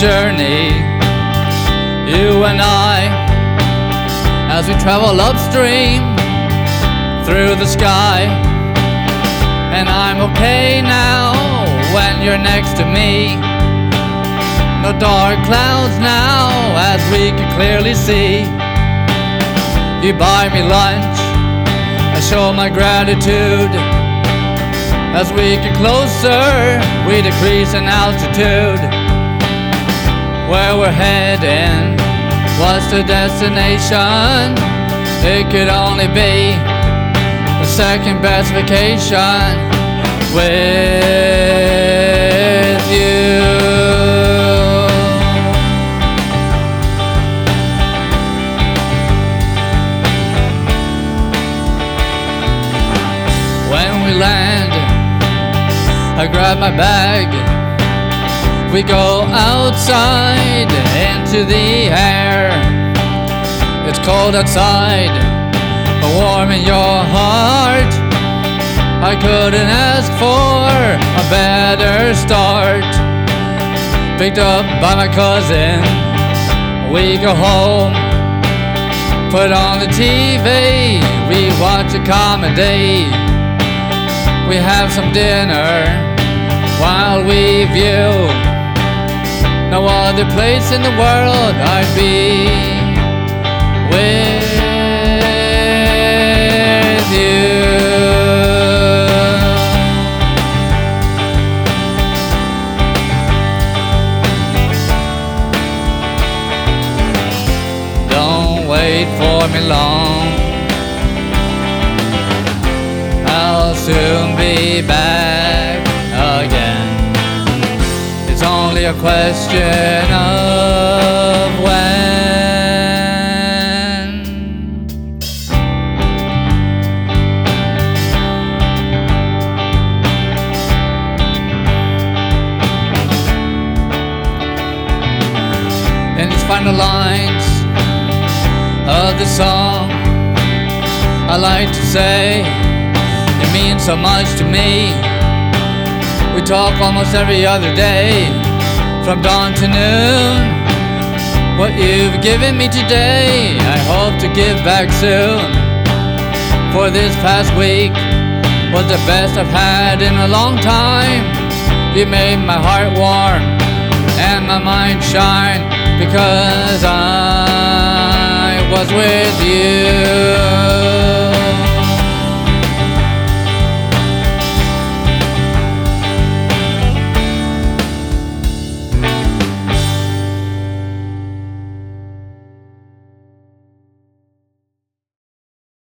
journey, you and I, as we travel upstream through the sky. And I'm okay now when you're next to me. No dark clouds now, as we can clearly see. You buy me lunch, I show my gratitude. As we get closer, we decrease in altitude. Where we're heading, what's the destination? It could only be the second best vacation with you. When we land, I grab my bag. We go outside into the air. It's cold outside, but warm in your heart. I couldn't ask for a better start. Picked up by my cousin, we go home. Put on the TV, we watch a comedy. We have some dinner while we view other place in the world I'd be with you. Don't wait for me long. I'll soon be back a question of when. In these final lines of the song, I like to say it means so much to me. We talk almost every other day, from dawn to noon. What you've given me today, I hope to give back soon. For this past week was the best I've had in a long time. You made my heart warm and my mind shine because I was with you.